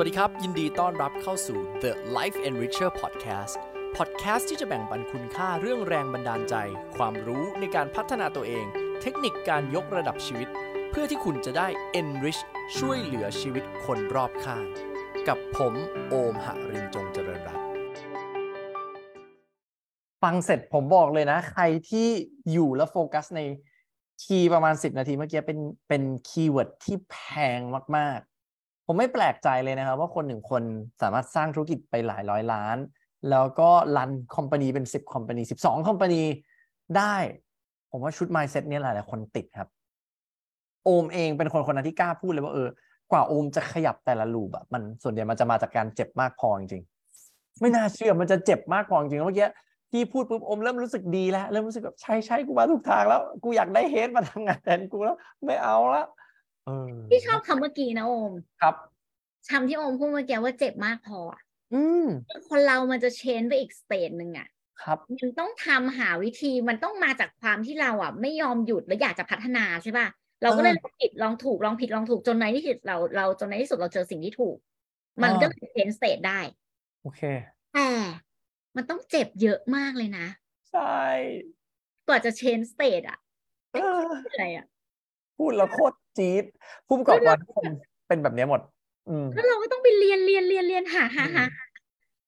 วัสดีครับ ยินดีต้อนรับเข้าสู่ The Life Enricher Podcast Podcast ที่จะแบ่งปันคุณค่าเรื่องแรงบันดาลใจ ความรู้ในการพัฒนาตัวเอง เทคนิคการยกระดับชีวิต เพื่อที่คุณจะได้ enrich ช่วยเหลือชีวิตคนรอบข้าง กับผมโอมหรินจงเจริญรัตน์ฟังเสร็จผมบอกเลยนะ ใครที่อยู่แล้วโฟกัสในคีย์ประมาณ 10 นาทีเมื่อกี้เป็นเป็น keyword ที่แพงมากๆ ผมไม่แปลกใจเลยนะครับ ว่าคนหนึ่งคนสามารถสร้างธุรกิจไปหลายร้อยล้าน แล้วก็ run company เป็น 10 company 12 company ได้ ผมว่าชุด mindset เนี้หลายๆคนติดครับ โอมเองเป็นคนคนนั้นที่กล้าพูดเลยว่าเออกว่าโอมจะขยับแต่ละ loop อะมันส่วนใหญ่มันจะมาจากการเจ็บมากพอจริงๆไม่น่าเชื่อมันจะเจ็บมากพอจริงเมื่อกี้ที่พูดปุ๊บโอมเริ่มรู้สึกดีแล้วเริ่มรู้สึกแบบใช่ใช่กูมาถูกทางแล้ว กูอยากได้ head มาทำงานแทนกูแล้ว ไม่เอาละ เออที่ชอบคำเมื่อกี้นะโอม ครับคำที่โอมพูดเมื่อกี้ว่าเจ็บมากพออะอืมคนเรามันจะ change ไปอีก stage หนึ่งอะ ครับมันต้องทำหาวิธีมันต้องมาจากความที่เราอะ ไม่ยอมหยุดและอยากจะพัฒนาใช่ป่ะเราก็เลยลองผิดลองถูกลองผิดลองถูกจนในที่สุดเราเราจนในที่สุดเราเจอสิ่งที่ถูก มันก็เลย change stage ได้ โอเคแต่มันต้องเจ็บเยอะมากเลยนะ ใช่ กว่าจะ change stage อะเอออะไรอะ พูดแล้วโคตรจี๊ดผู้ประกอบการทุกคนเป็นแบบเนี้ยหมด อืมแล้วเราก็ต้องไปเรียนเรียนเรียนเรียนหาหาหาหา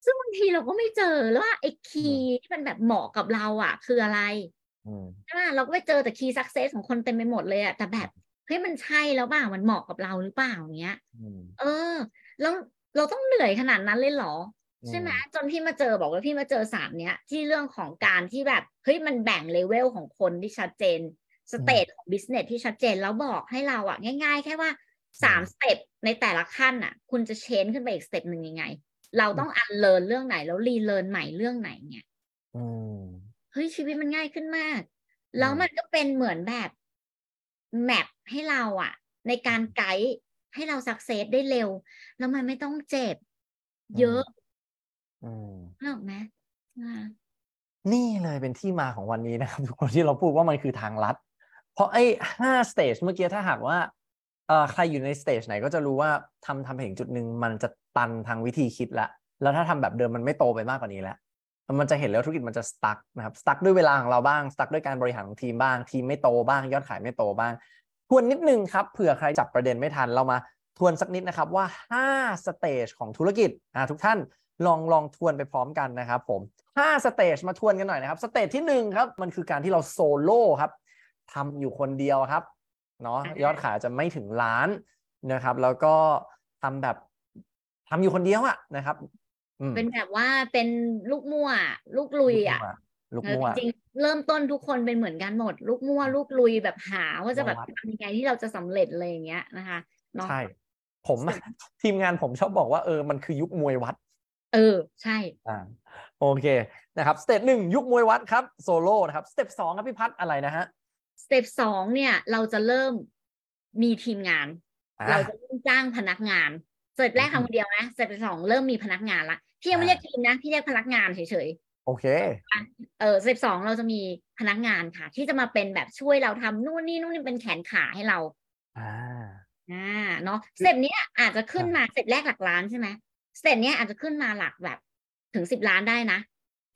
ซึ่งบางทีเราก็ไม่เจอแล้วว่าไอ้ key ที่มันแบบเหมาะกับเราอะ คืออะไรอืมใช่ป่ะเราก็ไปเจอแต่ key success ของคนเต็มไปหมดเลยอะแต่แบบเฮ้ยมันใช่แล้วเปล่ามันเหมาะกับเราหรือเปล่าอย่างเงี้ยอืมเออแล้วเราต้องเหนื่อยขนาดนั้นเลยเหรออืมใช่ไหมจนพี่มาเจอบอกว่าพี่มาเจอสามเนี้ย ที่เรื่องของการที่แบบเฮ้ยมันแบ่งเลเวลของคนที่ชัดเจน stage ของ business ที่ชัดเจนแล้วบอกให้เราอะง่าย ๆ แค่ว่าสาม step ในแต่ละขั้นอะคุณจะ change ขึ้นไปอีก step หนึ่งยังไง เราต้อง unlearn เรื่องไหนแล้ว relearn ใหม่เรื่องไหนเนี่ยอืมเฮ้ยชีวิตมันง่ายขึ้นมาก แล้วอืมมันก็เป็นเหมือนแบบ map ให้เราอะในการไกด์ให้เรา success ได้เร็ว แล้วมันไม่ต้องเจ็บ เยอะอืมนึกออกไหมอ่านี่เลยเป็นที่มาของวันนี้นะครับทุกคนที่เราพูดว่ามันคือทางลัด เพราะไอ้ห้า stage เมื่อกี้ถ้าหากว่าเอ่อใครอยู่ใน stage ไหนก็จะรู้ว่าทำทำไปถึงจุดหนึ่งมันจะตันทางวิธีคิดละแล้วถ้าทำแบบเดิมมันไม่โตไปมากกว่านี้แล้วมันจะเห็นแล้วธุรกิจมันจะ stuck นะครับ stuck ด้วยเวลาของเราบ้าง stuck ด้วยการบริหารของทีมบ้าง ทีมไม่โตบ้าง ยอดขายไม่โตบ้าง ทวนนิดนึงครับเผื่อใครจับประเด็นไม่ทันเรามาทวนสักนิดนะครับว่า5 stage ของธุรกิจอ่าทุกท่านลองลองทวนไปพร้อมกันนะครับผม5 stage มาทวนกันหน่อยนะครับ stage ที่หนึ่งครับมันคือการที่เราโซโล่ครับ ทำอยู่คนเดียวครับเนาะยอดขายจะไม่ถึงล้านนะครับ แล้วก็ทำแบบทำอยู่คนเดียวอะนะครับอืมเป็นแบบว่าเป็นลูกมั่ว ลูกลุยอะลูกเออมั่วจริงๆเริ่มต้นทุกคนเป็นเหมือนกันหมด ลูกมั่ว ลูกลุยแบบหาว่าจะแบบวัดทำยังไงที่เราจะสำเร็จอะไรอย่างเงี้ยนะคะเนาะใช่ ผมอะทีมงานผมชอบบอกว่าเออมันคือยุคมวยวัด เออใช่อ่าโอเคนะครับสเต็ปหนึ่งยุคมวยวัดครับโซโล่นะครับ step สองครับพี่พัฒน์อะไรนะฮะ step สองเนี่ยเราจะเริ่มมีทีมงานอ่าเราจะเริ่มจ้างพนักงาน step แรกอืมทำคนเดียวนะ step สองเริ่มมีพนักงานละพี่ยังไม่อ่าเรียกทีมนะพี่เรียกพนักงานเฉยโอเคๆเออ step สองเราจะมีพนักงานค่ะ ที่จะมาเป็นแบบช่วยเราทำนู่นนี่นู่นนี่เป็นแขนขาให้เราอ่าอ่าเนาะ step เนี้ยอาจจะขึ้นมา step แรกหลักล้านใช่ไหม step เนี้ยอาจจะขึ้นมาหลักแบบถึงสิบล้านได้นะ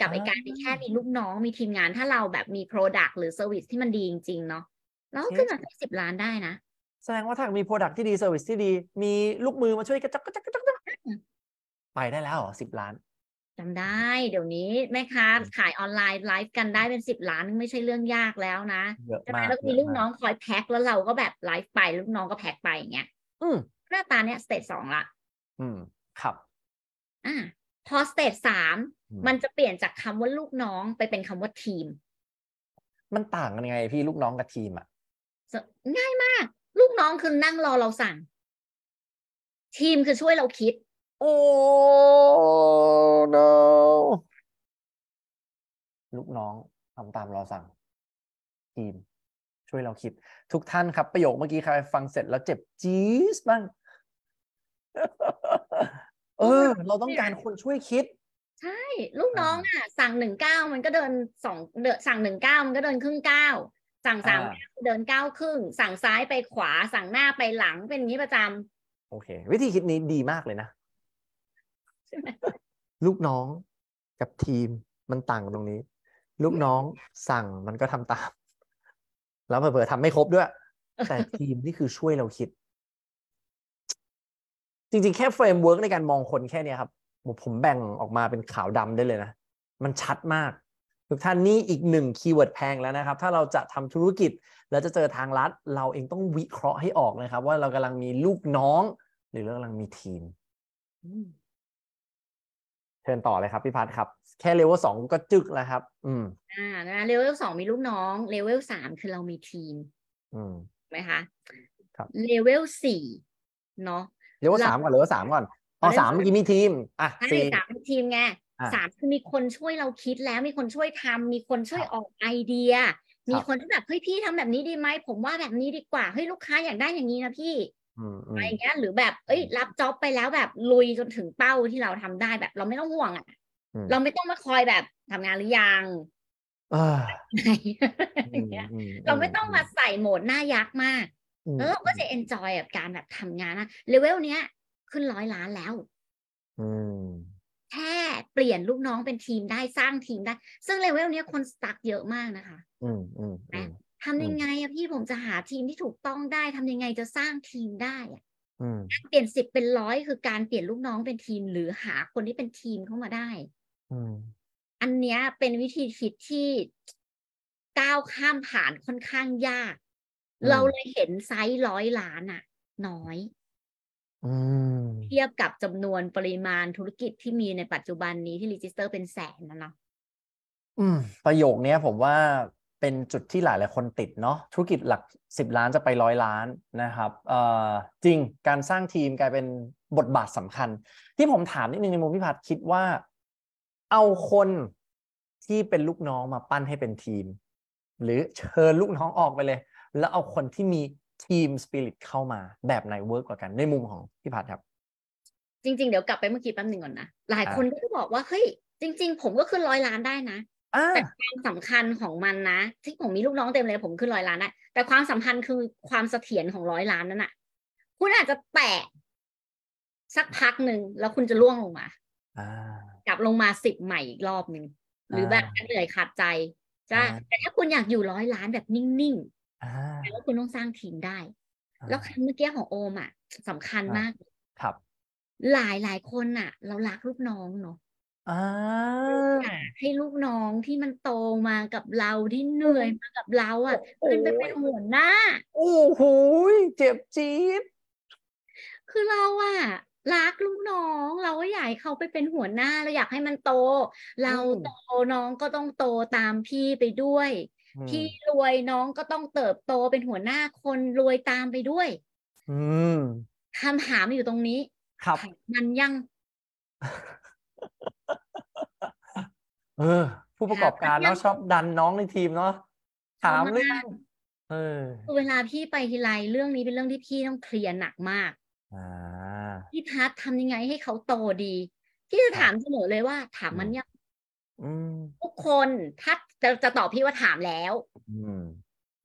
กับไออ่าการที่แค่มีลูกน้องมีทีมงานถ้าเราแบบมี Product หรือ Service ที่มันดีจริง ๆ เนาะแล้วก็ขึ้นมาสิบล้านได้นะ แสดงว่าถ้ามี product ที่ดี service ที่ดี มีลูกมือมาช่วยกระจับกระจับกระจับกระจับไปได้แล้วเหรอสิบล้านจำได้เดี๋ยวนี้แม่ค้าขายออนไลน์ไลฟ์กันได้เป็นสิบล้านไม่ใช่เรื่องยากแล้วนะเยอะใช่ไหมมากแล้วก็มีเยลูอะกมากน้องคอยแพ็คแล้วเราก็แบบไลฟ์ไปลูกน้องก็แพ็คไปอย่างเงี้ย อืมหน้าตาเนี้ย stage สองละ อืมครับ อ่า พอ stage สามอืมมันจะเปลี่ยนจากคำว่าลูกน้องไปเป็นคำว่าทีม มันต่างกันยังไงพี่ลูกน้องกับทีมอะง่ายมาก ลูกน้องคือนั่งรอเราสั่ง ทีมคือช่วยเราคิด โอ้ no ลูกน้องทำตามเราสั่ง ทีม ช่วยเราคิด ทุกท่านครับประโยคเมื่อกี้ใครฟังเสร็จแล้วเจ็บจี๊สบ้าง เออ เราต้องการคนช่วยคิด ใช่ ลูกน้องอะ สั่งหนึ่งเก้ามันก็เดินสองเดนสั่งหนึ่งเก้ามันก็เดินครึ่งเก้าสั่งสามอ่าเก้าเดินเก้าครึ่ง สั่งซ้ายไปขวา สั่งหน้าไปหลังเป็นอย่างนี้ประจำโอเค วิธีคิดนี้ดีมากเลยนะช่ไหมลูกน้องกับทีมมันต่างกันตรงนี้ ลูกน้องสั่งมันก็ทำตาม แล้วเผลอๆทำไม่ครบด้วย แต่ทีมนี่คือช่วยเราคิด จริงๆ แค่ framework ในการมองคนแค่เนี้ยครับผมผมแบ่งออกมาเป็นขาวดำได้เลยนะ มันชัดมาก ทุกท่านนี่อีกหนึ่ง keyword แพงแล้วนะครับ ถ้าเราจะทำธุรกิจแล้วจะเจอทางลัด เราเองต้องวิเคราะห์ให้ออกนะครับ ว่าเรากำลังมีลูกน้อง หรือเรากำลังมีทีม เชิญต่อเลยครับพี่พัฒน์ครับ แค่เลเวลสองก็จึกแล้วครับ อืม อ่านะเลเวลสองมีลูกน้องเลเวลสามคือเรามีทีม อืมถูกไหมคะครับเลเวลสี่เนาะ เลเวลเราสามก่อนเลเวลสามก่อนอ๋อเลเวลสามเมื่อกี้มีทีมอะใช่สี่สามเป็นทีมไงอะสามคือมีคนช่วยเราคิดแล้วมีคนช่วยทำมีคนช่วยครับออกไอเดีย มีครับคนที่แบบเฮ้ยพี่ทำแบบนี้ดีไหมผมว่าแบบนี้ดีกว่าเฮ้ยลูกค้าอยากได้อย่างนี้นะพี่อืมอือะไรมอย่างเงี้ยหรือแบบเอ้ย รับจ็อบไปแล้วแบบลุยจนถึงเป้าที่เราทำได้แบบ เราไม่ต้องห่วงอะอืมเราไม่ต้องมาคอยแบบทำงานหรือยังเอออะไรอย่างเงี้ยอืเราไม่ต้องมาใส่โหมดหน้ายักษ์มากอืมแล้ว เราก็จะ enjoy กับการแบบทำงานนะเลเวลเนี้ย ขึ้นร้อยล้านแล้วอืมแค่เปลี่ยนลูกน้องเป็นทีมได้สร้างทีมได้ ซึ่งเลเวลเนี้ยคน stuck เยอะมากนะคะอืมอืมอืมทำยังไงอะพี่ผมจะหาทีมที่ถูกต้องได้ทำยังไงจะสร้างทีมได้อะอืมเปลี่ยนสิบเป็นร้อยคือการเปลี่ยนลูกน้องเป็นทีม หรือหาคนที่เป็นทีมเข้ามาได้อืมอันเนี้ยเป็นวิธีคิดที่ก้าวข้ามผ่านค่อนข้างยากอืม เราเลยเห็นไซส์ร้อยล้านอะน้อยอืมเทียบกับจำนวนปริมาณธุรกิจที่มีในปัจจุบันนี้ที่ register เป็นแสนนะเนาะอืมประโยคเนี้ยผมว่าเป็นจุดที่หลายหลายคนติดเนาะธุรกิจหลักสิบล้านจะไปร้อยล้านนะครับเอ่อจริงการสร้างทีมกลายเป็นบทบาทสำคัญ ที่ผมถามนิดนึงในมุมพี่พัฒน์คิดว่า เอาคนที่เป็นลูกน้องมาปั้นให้เป็นทีม หรือเชิญลูกน้องออกไปเลย แล้วเอาคนที่มีทีมสปิริตเข้ามาแบบไหนเวิร์กกว่ากันในมุมของพี่พัฒน์ครับ จริง ๆ เดี๋ยวกลับไปเมื่อกี้แป๊บหนึ่งก่อนนะ หลายอ่าคนก็จะบอกว่าเฮ้ยจริง ๆ ผมก็ขึ้นร้อยล้านได้นะอ่าแต่ความสำคัญของมันนะ ที่ผมมีลูกน้องเต็มเลยผมขึ้นร้อยล้านนะแต่ความสำคัญคือความเสถียรของร้อยล้านนั้นน่ะ คุณอาจจะแตะสักพักหนึ่งแล้วคุณจะล่วงลงมาอ่ากลับลงมาสิบใหม่อีกรอบหนึ่งหรือแบบอ่าเหนื่อยขาดใจจ้ะอ่าแต่ถ้าคุณอยากอยู่ร้อยล้านแบบนิ่งอ่าๆ แปลว่าคุณต้องสร้างทีมได้อ่าแล้วคำเมื่อกี้ของโอมอะสำคัญอ่ามมาก ครับ หลายหลายคนอะ เรารักลูกน้องเนาะอ่าให้ลูกน้องที่มันโตมากับเราที่เหนื่อยมากับเราอะโอ้โหขึ้นไปเป็นหัวหน้า โอ้โหเจ็บจี๊ดคือเราอะรักลูกน้องเราก็อยากให้เขาไปเป็นหัวหน้าเราอยากให้มันโต เราโตน้องก็ต้องโตตามพี่ไปด้วยอืม พี่รวยน้องก็ต้องเติบโตเป็นหัวหน้าคนรวยตามไปด้วยอืมคำถามอยู่ตรงนี้ ครับถามมันยัง เออ ผู้ประกอบการเนาะชอบดันน้องในทีมเนาะถามเรื่องเออคือเวลาพี่ไปทีไรเรื่องนี้เป็นเรื่องที่พี่ต้องเคลียร์หนักมากอ่าพี่พัดทำยังไงให้เขาโตดี พี่จะครับถามเสมอเลยว่า ถามมันอืมยังอืมทุกคนถ้า จะจะตอบพี่ว่าถามแล้วอืม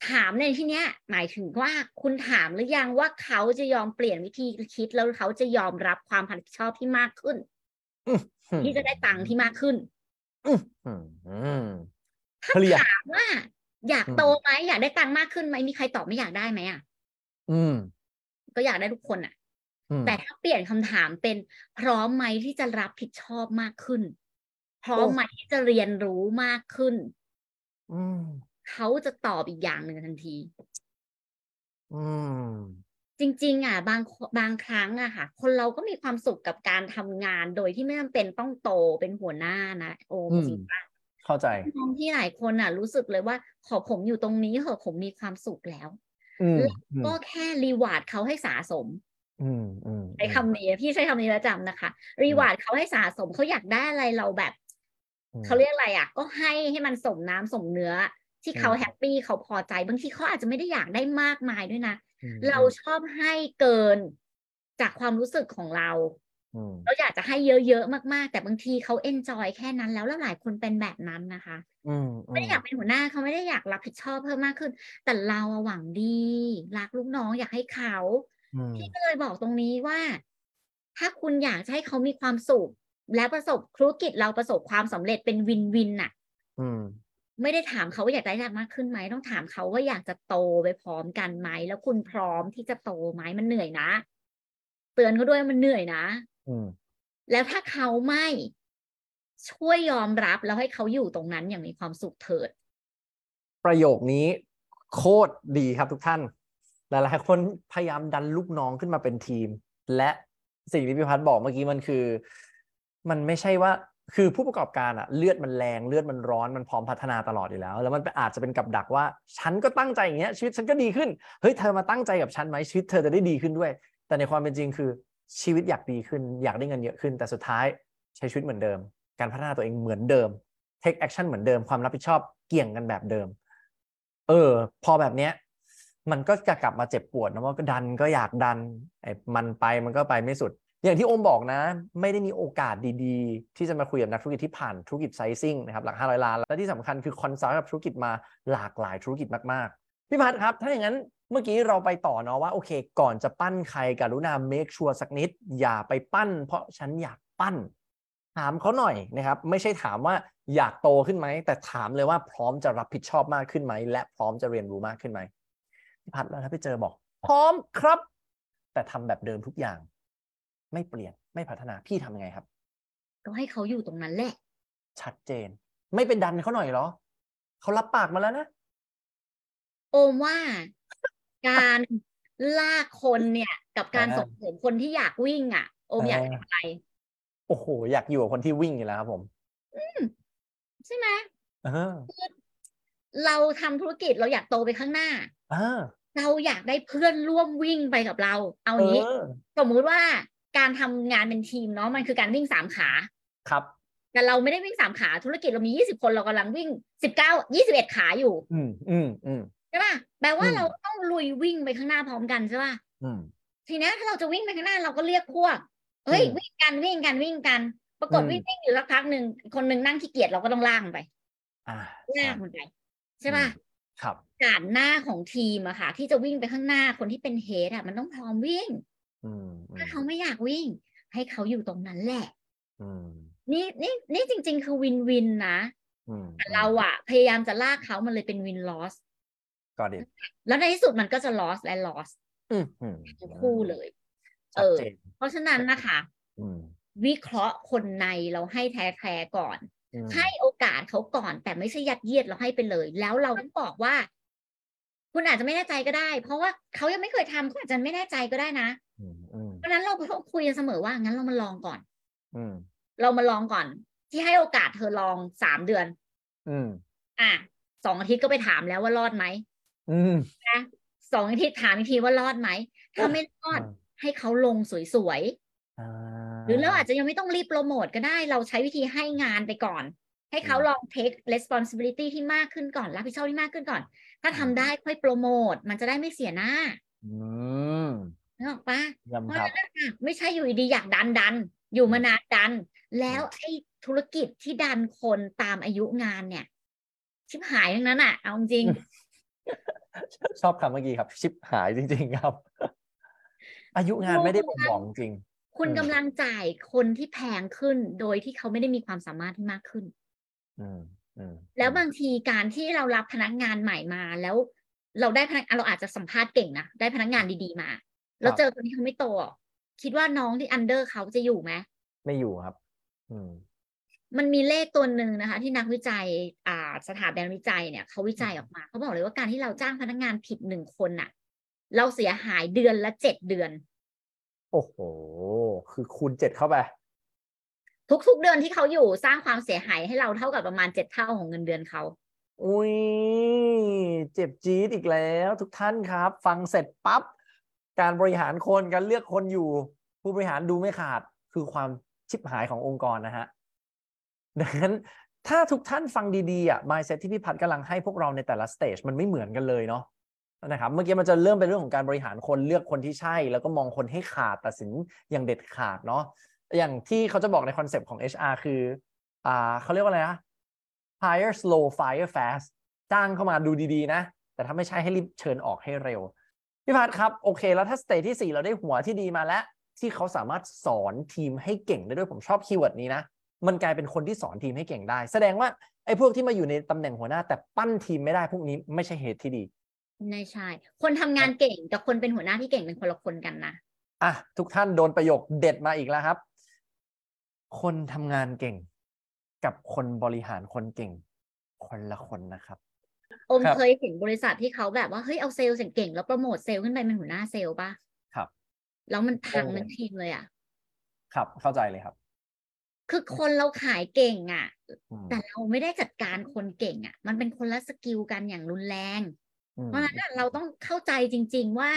ถามในที่เนี้ย หมายถึงว่าคุณถามหรือยังว่าเขาจะยอมเปลี่ยนวิธีคิดแล้วเขาจะยอมรับความรับผิดชอบที่มากขึ้นอืมที่จะได้ตังค์ที่มากขึ้นอืมอืมอืมถ้าเคลียร์ถามว่า อยากอืมโตไหมอยากได้ตังค์มากขึ้นไหมมีใครตอบไม่อยากได้ไหมอะอืมก็อยากได้ทุกคนอะอืมแต่ถ้าเปลี่ยนคำถามเป็นพร้อมไหมที่จะรับผิดชอบมากขึ้น พร้อมโอ้ไหมที่จะเรียนรู้มากขึ้นอืม เขาจะตอบอีกอย่างหนึ่งทันทีอืมจริง ๆ อะ บางบางครั้งอะค่ะ คนเราก็มีความสุขกับการทำงานโดยที่ไม่จำเป็นต้องโตเป็นหัวหน้านะโอมอืมจริงปะเข้าใจน้องที่หลายคนอะ รู้สึกเลยว่า ขอผมอยู่ตรงนี้เหอะผมมีความสุขแล้วอืมแล้วอืมก็แค reward เขาให้สะสมอืมอืมใช้คำนี้พี่ใช้คำนี้ประจำนะคะ reward เขาให้สะสมเขาอยากได้อะไรเราแบบอืม เขาเรียกอะไรอะ ก็ให้ให้มันสมน้ำสมเนื้อ ที่เขาอืม happy เขาพอใจบางทีเขาอาจจะไม่ได้อยากได้มากมายด้วยนะอืมเราชอบให้เกินจากความรู้สึกของเราอืมเราอยากจะให้เยอะๆมากๆ แต่บางทีเขาเอนจอยแค่นั้นแล้วแล้วหลายคนเป็นแบบนั้นนะคะอืมไม่ได้อยากเป็นหัวหน้าเขาไม่ได้อยากรับผิดชอบเพิ่มมากขึ้น แต่เราอะหวังดี รักลูกน้องอยากให้เขาอืมพี่ก็เลยบอกตรงนี้ว่า ถ้าคุณอยากจะให้เขามีความสุข แล้วประสบธุรกิจเราประสบความสำเร็จเป็นวินวินน่ะอืมไม่ได้ถามเขาว่าอยากได้มากขึ้นไหมต้องถามเขาว่าอยากจะโตไปพร้อมกันไหมแล้วคุณพร้อมที่จะโตไหมมันเหนื่อยนะ เตือนเขาด้วยว่ามันเหนื่อยนะอืมแล้วถ้าเขาไม่ช่วยยอมรับแล้วให้เขาอยู่ตรงนั้นอย่างมีความสุขเถิด ประโยคนี้โคตรดีครับทุกท่าน หลายๆคนพยายามดันลูกน้องขึ้นมาเป็นทีม และสิ่งที่พี่พัฒน์บอกเมื่อกี้มันคือ มันไม่ใช่ว่าคือผู้ประกอบการอะเลือดมันแรงเลือดมันร้อนมันพร้อมพัฒนาตลอดอยู่แล้ว แล้วมันอาจจะเป็นกับดักว่า ฉันก็ตั้งใจอย่างเงี้ยชีวิตฉันก็ดีขึ้นเฮ้ยเธอมาตั้งใจกับฉันไหมชีวิตเธอจะได้ดีขึ้นด้วย แต่ในความเป็นจริงคือชีวิตอยากดีขึ้น อยากได้เงินเยอะขึ้น แต่สุดท้ายใช้ชีวิตเหมือนเดิม การพัฒนาตัวเองเหมือนเดิม take action เหมือนเดิมความรับผิดชอบเกี่ยงกันแบบเดิม เออ พอแบบเนี้ยมันก็จะกลับมาเจ็บปวดนะว่าก็ดันก็อยากดันไอ้มันไปมันก็ไปไม่สุด อย่างที่โอมบอกนะ ไม่ได้มีโอกาสดีๆ ที่จะมาคุยกับนักธุรกิจที่ผ่านธุรกิจ sizing นะครับหลัก 500 ล้าน และที่สำคัญคือ consult กับธุรกิจมาหลากหลายธุรกิจมากๆ พี่พัฒครับ ถ้าอย่างนั้นเมื่อกี้เราไปต่อเนาะว่าโอเค ก่อนจะปั้นใครกรุณา make sure สักนิด อย่าไปปั้น เพราะฉันอยากปั้น ถามเขาหน่อยนะครับไม่ใช่ถามว่าอยากโตขึ้นไหมแต่ถามเลยว่าพร้อมจะรับผิดชอบมากขึ้นไหมและพร้อมจะเรียนรู้มากขึ้นไหมพี่พัฒแล้วถ้าไปเจอบอก พร้อมครับ แต่ทำแบบเดิมทุกอย่าง ไม่เปลี่ยนไม่พัฒนาพี่ทำยังไงครับ ก็ให้เขาอยู่ตรงนั้นแหละ ชัดเจน ไม่เป็นดันเขาหน่อยเหรอเขารับปากมาแล้วนะโอมว่าการลากคนเนี่ย กับการอ่าส่งเสริมคนที่อยากวิ่งอะ โอมอยากอ่าทำอะไรโอ้โห อยากอยู่กับคนที่วิ่งอยู่แล้วครับผมใช่ไหมเออเราทำธุรกิจเราอยากโตไปข้างหน้าเออเราอยากได้เพื่อนร่วมวิ่งไปกับเรา เอาอย่างนี้เออสมมุติว่า การทำงานเป็นทีมเนาะมันคือการวิ่งสามขาครับ แต่เราไม่ได้วิ่งสามขาธุรกิจเรามียี่สิบคนเรากำลังวิ่งสิบเก้ายี่สิบเอ็ดขาอยู่ อืมอืมอืมใช่ป่ะแปลว่าอืมเราต้องลุยวิ่งไปข้างหน้าพร้อมกันใช่ป่ะอืมทีนี้ถ้าเราจะวิ่งไปข้างหน้าเราก็เรียกพวกเฮ้ยอืมวิ่งกันวิ่งกันวิ่งกัน ปรากฏอืมวิ่งวิ่งอยู่สักพักหนึ่งคนหนึ่งนั่งขี้เกียจเราก็ต้องลากมันไปอ่าลากมันไปใช่ป่ะครับการหน้าของทีมอะค่ะ ที่จะวิ่งไปข้างหน้าคนที่เป็นเฮดอะมันต้องพร้อมวิ่งอืมอืม ถ้าเขาไม่อยากวิ่ง ให้เขาอยู่ตรงนั้นแหละอืมนี่นี่นี่จริง ๆ คือวินวินนะอืมแต่เราอะพยายามจะลากเขามันเลยเป็นวินลอสก็ดีแล้วในที่สุดมันก็จะลอสและลอสอืมอืมทั้งคู่เลยชัดเจนเพราะฉะนั้นนะคะอืมวิเคราะห์คนในเราให้แท้ๆก่อนอืมให้โอกาสเขาก่อน แต่ไม่ใช่ยัดเยียดเราให้ไปเลย แล้วเราต้องบอกว่า คุณอาจจะไม่แน่ใจก็ได้ เพราะว่าเขายังไม่เคยทำเขาอาจจะไม่แน่ใจก็ได้นะอืมอืม เพราะฉะนั้นเราต้องคุยกันเสมอว่างั้นเรามาลองก่อนอืมเรามาลองก่อน ที่ให้โอกาสเธอลองสามเดือน อืมอะสองอาทิตย์ก็ไปถามแล้วว่ารอดไหมอืมนะสองอาทิตย์ถามอีกทีว่ารอดไหมถ้าไม่รอดให้เขาลงสวยๆอ่าหรือเราอาจจะยังไม่ต้องรีบโปรโมทก็ได้ เราใช้วิธีให้งานไปก่อน ให้เขาอืมลอง take responsibility ที่มากขึ้นก่อนรับผิดชอบที่มากขึ้นก่อน ถ้าทำอืมได้ค่อยโปรโมท มันจะได้ไม่เสียหน้าอืม นึกออกปะเยี่ยมเพราะครับฉะนั้นน่ะไม่ใช่อยู่ดีๆอยากดันดัน อยู่มานานดัน แล้วไอ้ธุรกิจที่ดันคนตามอายุงานเนี่ย ชิบหายทั้งนั้นอะ เอาจริง ชอบคำเมื่อกี้ครับ ชิปหายจริง ๆ ครับ อายุงานไม่ได้บ่งบอกจริง คุณอืม กำลังจ่ายคนที่แพงขึ้นโดยที่เขาไม่ได้มีความสามารถที่มากขึ้น อืมอืมแล้วบางทีการที่เรารับพนักงานใหม่มาแล้ว เราได้พนักเราอาจจะสัมภาษณ์เก่งนะได้พนักงานดีๆมา แล้วเจอคนที่เขาไม่โตอะคิดว่าน้องที่อันเดอร์เขาจะอยู่ไหมไม่อยู่ครับ อืมมันมีเลขตัวหนึ่งนะคะ ที่นักวิจัยอ่าสถาบันวิจัยเนี่ยเขาวิจัยออกมาเขาบอกเลยว่าการที่เราจ้างพนักงานผิดหนึ่งคนน่ะ เราเสียหายเดือนละเจ็ดเดือน โอ้โห คือคูณเจ็ดเข้าไป ทุกๆเดือนที่เขาอยู่สร้างความเสียหายให้เราเท่ากับประมาณเจ็ดเท่าของเงินเดือนเขาอุ้ยเจ็บจี๊ดอีกแล้ว ทุกท่านครับ ฟังเสร็จปั๊บ การบริหารคนการเลือกคนอยู่ ผู้บริหารดูไม่ขาดคือความชิบหายขององค์กรนะฮะดังนั้นถ้าทุกท่านฟังดีๆอะ mindset ที่พี่พัฒน์กำลังให้พวกเราในแต่ละ stage มันไม่เหมือนกันเลยเนาะนะครับเมื่อกี้มันจะเริ่มเป็นเรื่องของการบริหารคนเลือกคนที่ใช่ แล้วก็มองคนให้ขาดตัดสินอย่างเด็ดขาดเนาะอย่างที่เขาจะบอกในคอนเซปต์ของ HR คืออ่าเขาเรียกว่าอะไรนะ hire slow fire fast จ้างเข้ามาดูดีๆนะ แต่ถ้าไม่ใช่ให้รีบเชิญออกให้เร็ว พี่พัฒน์ครับโอเค แล้วถ้า stage ที่ 4 เราได้หัวที่ดีมาแล้ว ที่เขาสามารถสอนทีมให้เก่งได้ด้วยผมชอบ keyword นี้นะ มันกลายเป็นคนที่สอนทีมให้เก่งได้ แสดงว่าไอ้พวกที่มาอยู่ในตำแหน่งหัวหน้า แต่ปั้นทีมไม่ได้พวกนี้ไม่ใช่ head ที่ดีไม่ใช่ คนทำงานเก่งกับคนเป็นหัวหน้าที่เก่งเป็นคนละคนกันนะอะทุกท่านโดนประโยคเด็ดมาอีกแล้วครับ คนทำงานเก่ง กับคนบริหารคนเก่ง คนละคนนะครับ โอมครับ เคยเห็นบริษัทที่เขาแบบว่าเฮ้ยเอาเซลล์เก่งๆแล้วโปรโมทเซลล์ขึ้นไปเป็นหัวหน้าเซลล์ป่ะครับ แล้วมันพังโอ้ทั้งทีมเลยอะ ครับ เข้าใจเลยครับคือคนเราขายเก่งอะ อืมแต่เราไม่ได้จัดการคนเก่งอะ มันเป็นคนละ skill กันอย่างรุนแรง อืม เพราะฉะนั้นอะเราต้องเข้าใจจริง ๆ ว่า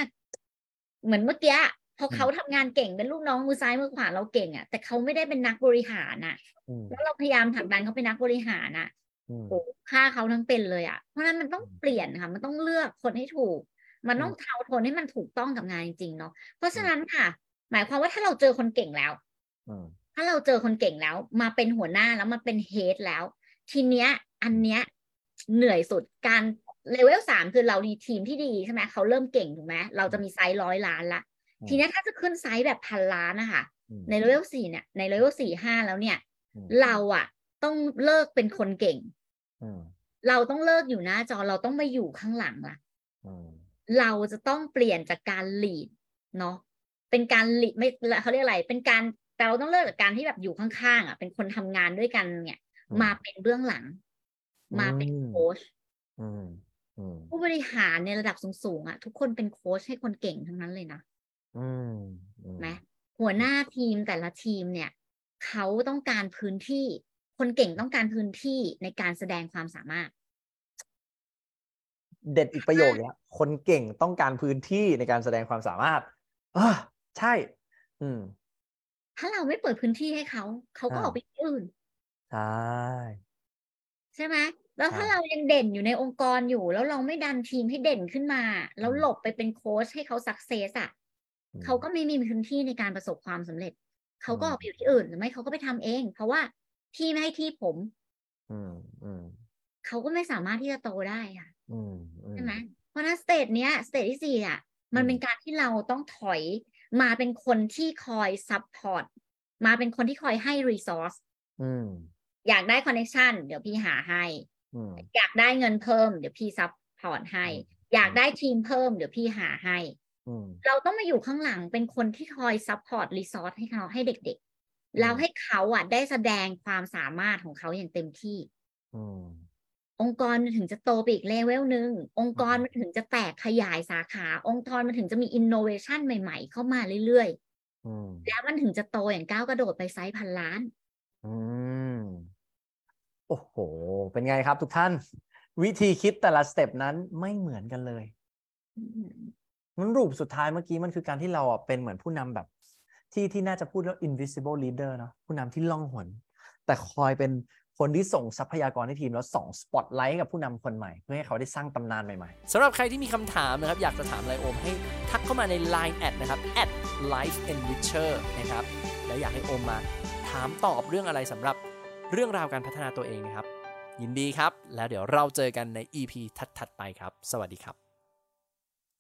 เหมือนเมื่อกี้พอเขาทำงานเก่งเป็นลูกน้องมือซ้ายมือขวาเราเก่งอะแต่เขาไม่ได้เป็นนักบริหารอะ อืม แล้วเราพยายามผลักดันเขาเป็นนักบริหารอะอืม โอ้ฆ่าเขาทั้งเป็นเลยอะ เพราะฉะนั้นมันต้องอืมเปลี่ยนค่ะ มันต้องเลือกคนให้ถูก มันต้องอืมเทาโทนให้มันถูกต้องกับงานจริงๆเนาะ เพราะฉะอืมนั้นค่ะ หมายความว่าถ้าเราเจอคนเก่งแล้วอืมถ้าเราเจอคนเก่งแล้ว มาเป็นหัวหน้าแล้วมาเป็น head แล้ว ทีเนี้ย อันเนี้ยเหนื่อยสุดการเลเวลสามคือเรามีทีมที่ดีใช่ไหมเขาเริ่มเก่งถูกไหมเราจะมีไซส์ร้อยล้านละอืมทีเนี้ยถ้าจะขึ้นไซส์แบบพันล้านนะคะอืมในเลเวลสี่เนี่ยในเลเวลสี่ห้าแล้วเนี่ยอืมเราอะต้องเลิกเป็นคนเก่งอืม เราต้องเลิกอยู่หน้าจอเราต้องมาอยู่ข้างหลังล่ะอืมเราจะต้องเปลี่ยนจากการ lead เนาะเป็นการ lead ไม่เขาเรียกอะไร เป็นการแต่เราต้องเลิกจากการที่แบบอยู่ข้างๆอะ เป็นคนทำงานด้วยกันเนี่ยอืมมาเป็นเบื้องหลัง มาเป็นอืมโค้ชอืมอืมผู้บริหารในระดับสูงๆอะ ทุกคนเป็นโค้ชให้คนเก่งทั้งนั้นเลยนะอืมอืมไหมหัวหน้าทีมแต่ละทีมเนี่ย เขาต้องการพื้นที่ คนเก่งต้องการพื้นที่ในการแสดงความสามารถ เด็ดอีกประโยคเนี้ยคนเก่งต้องการพื้นที่ในการแสดงความสามารถอ่าใช่ อืม ถ้าเราไม่เปิดพื้นที่ให้เขา เขาก็อ่าออกไปที่อื่นใช่ใช่ไหมแล้วถ้าใช่เรายังเด่นอยู่ในองค์กรอยู่ แล้วเราไม่ดันทีมให้เด่นขึ้นมา แล้วอืมหลบไปเป็นโค้ชให้เขา success อะอืมเขาก็ไม่มีพื้นที่ในการประสบความสำเร็จ เขาก็อืมออกไปอยู่ที่อื่นหรือไม่เขาก็ไปทำเอง เพราะว่า ที่ไม่ให้ที่ผม อืมอืมเขาก็ไม่สามารถที่จะโตได้ค่ะอืมอืใช่ไหมเพราะฉะนั้น stage เนี้ย stage ที่สี่อะ มันอืมเป็นการที่เราต้องถอยมาเป็นคนที่คอย support มาเป็นคนที่คอยให้รีซอสอืมอยากได้คอนเน c t ชันเดี๋ยวพี่หาให้อืมอยากได้เงินเพิ่ม เดี๋ยวพี่ support ให้อืมอยากได้ทีมเพิ่ม เดี๋ยวพี่หาให้อืมเราต้องมาอยู่ข้างหลังเป็นคนที่คอย support resource ให้เขาให้เด็กๆ แล้วให้เขาอะ ได้แสดงความสามารถของเขาอย่างเต็มที่อืมองค์กรมันถึงจะโตไปอีกเลเวลหนึ่งองค์กรอืมมันถึงจะแตกขยายสาขา องค์กรมันถึงจะมีอินโนเวชันใหม่ ๆ เข้ามาเรื่อยอืมๆแล้วมันถึงจะโตอย่างก้าวกระโดดไปไซส์พันล้านอืมโอ้โห เป็นไงครับทุกท่าน วิธีคิดแต่ละ step นั้นไม่เหมือนกันเลยมันรูปสุดท้ายเมื่อกี้มันคือการที่เราอะเป็นเหมือนผู้นำแบบ ที่ที่น่าจะพูดว่า invisible leader เนาะผู้นำที่ล่องหน แต่คอยเป็นคนที่ส่งทรัพยากรให้ทีมแล้วส่องสปอตไลท์กับผู้นำคนใหม่ เพื่อให้เขาได้สร้างตำนานใหม่ๆสำหรับใครที่มีคำถามนะครับ อยากจะถามไรโอมให้ทักเข้ามาใน Line add นะครับ at life enricher นะครับ แล้วอยากให้โอมมาถามตอบเรื่องอะไรสำหรับเรื่องราวการพัฒนาตัวเองนะครับ ยินดีครับ แล้วเดี๋ยวเราเจอกันใน EP ถัดๆไปครับ สวัสดีครับ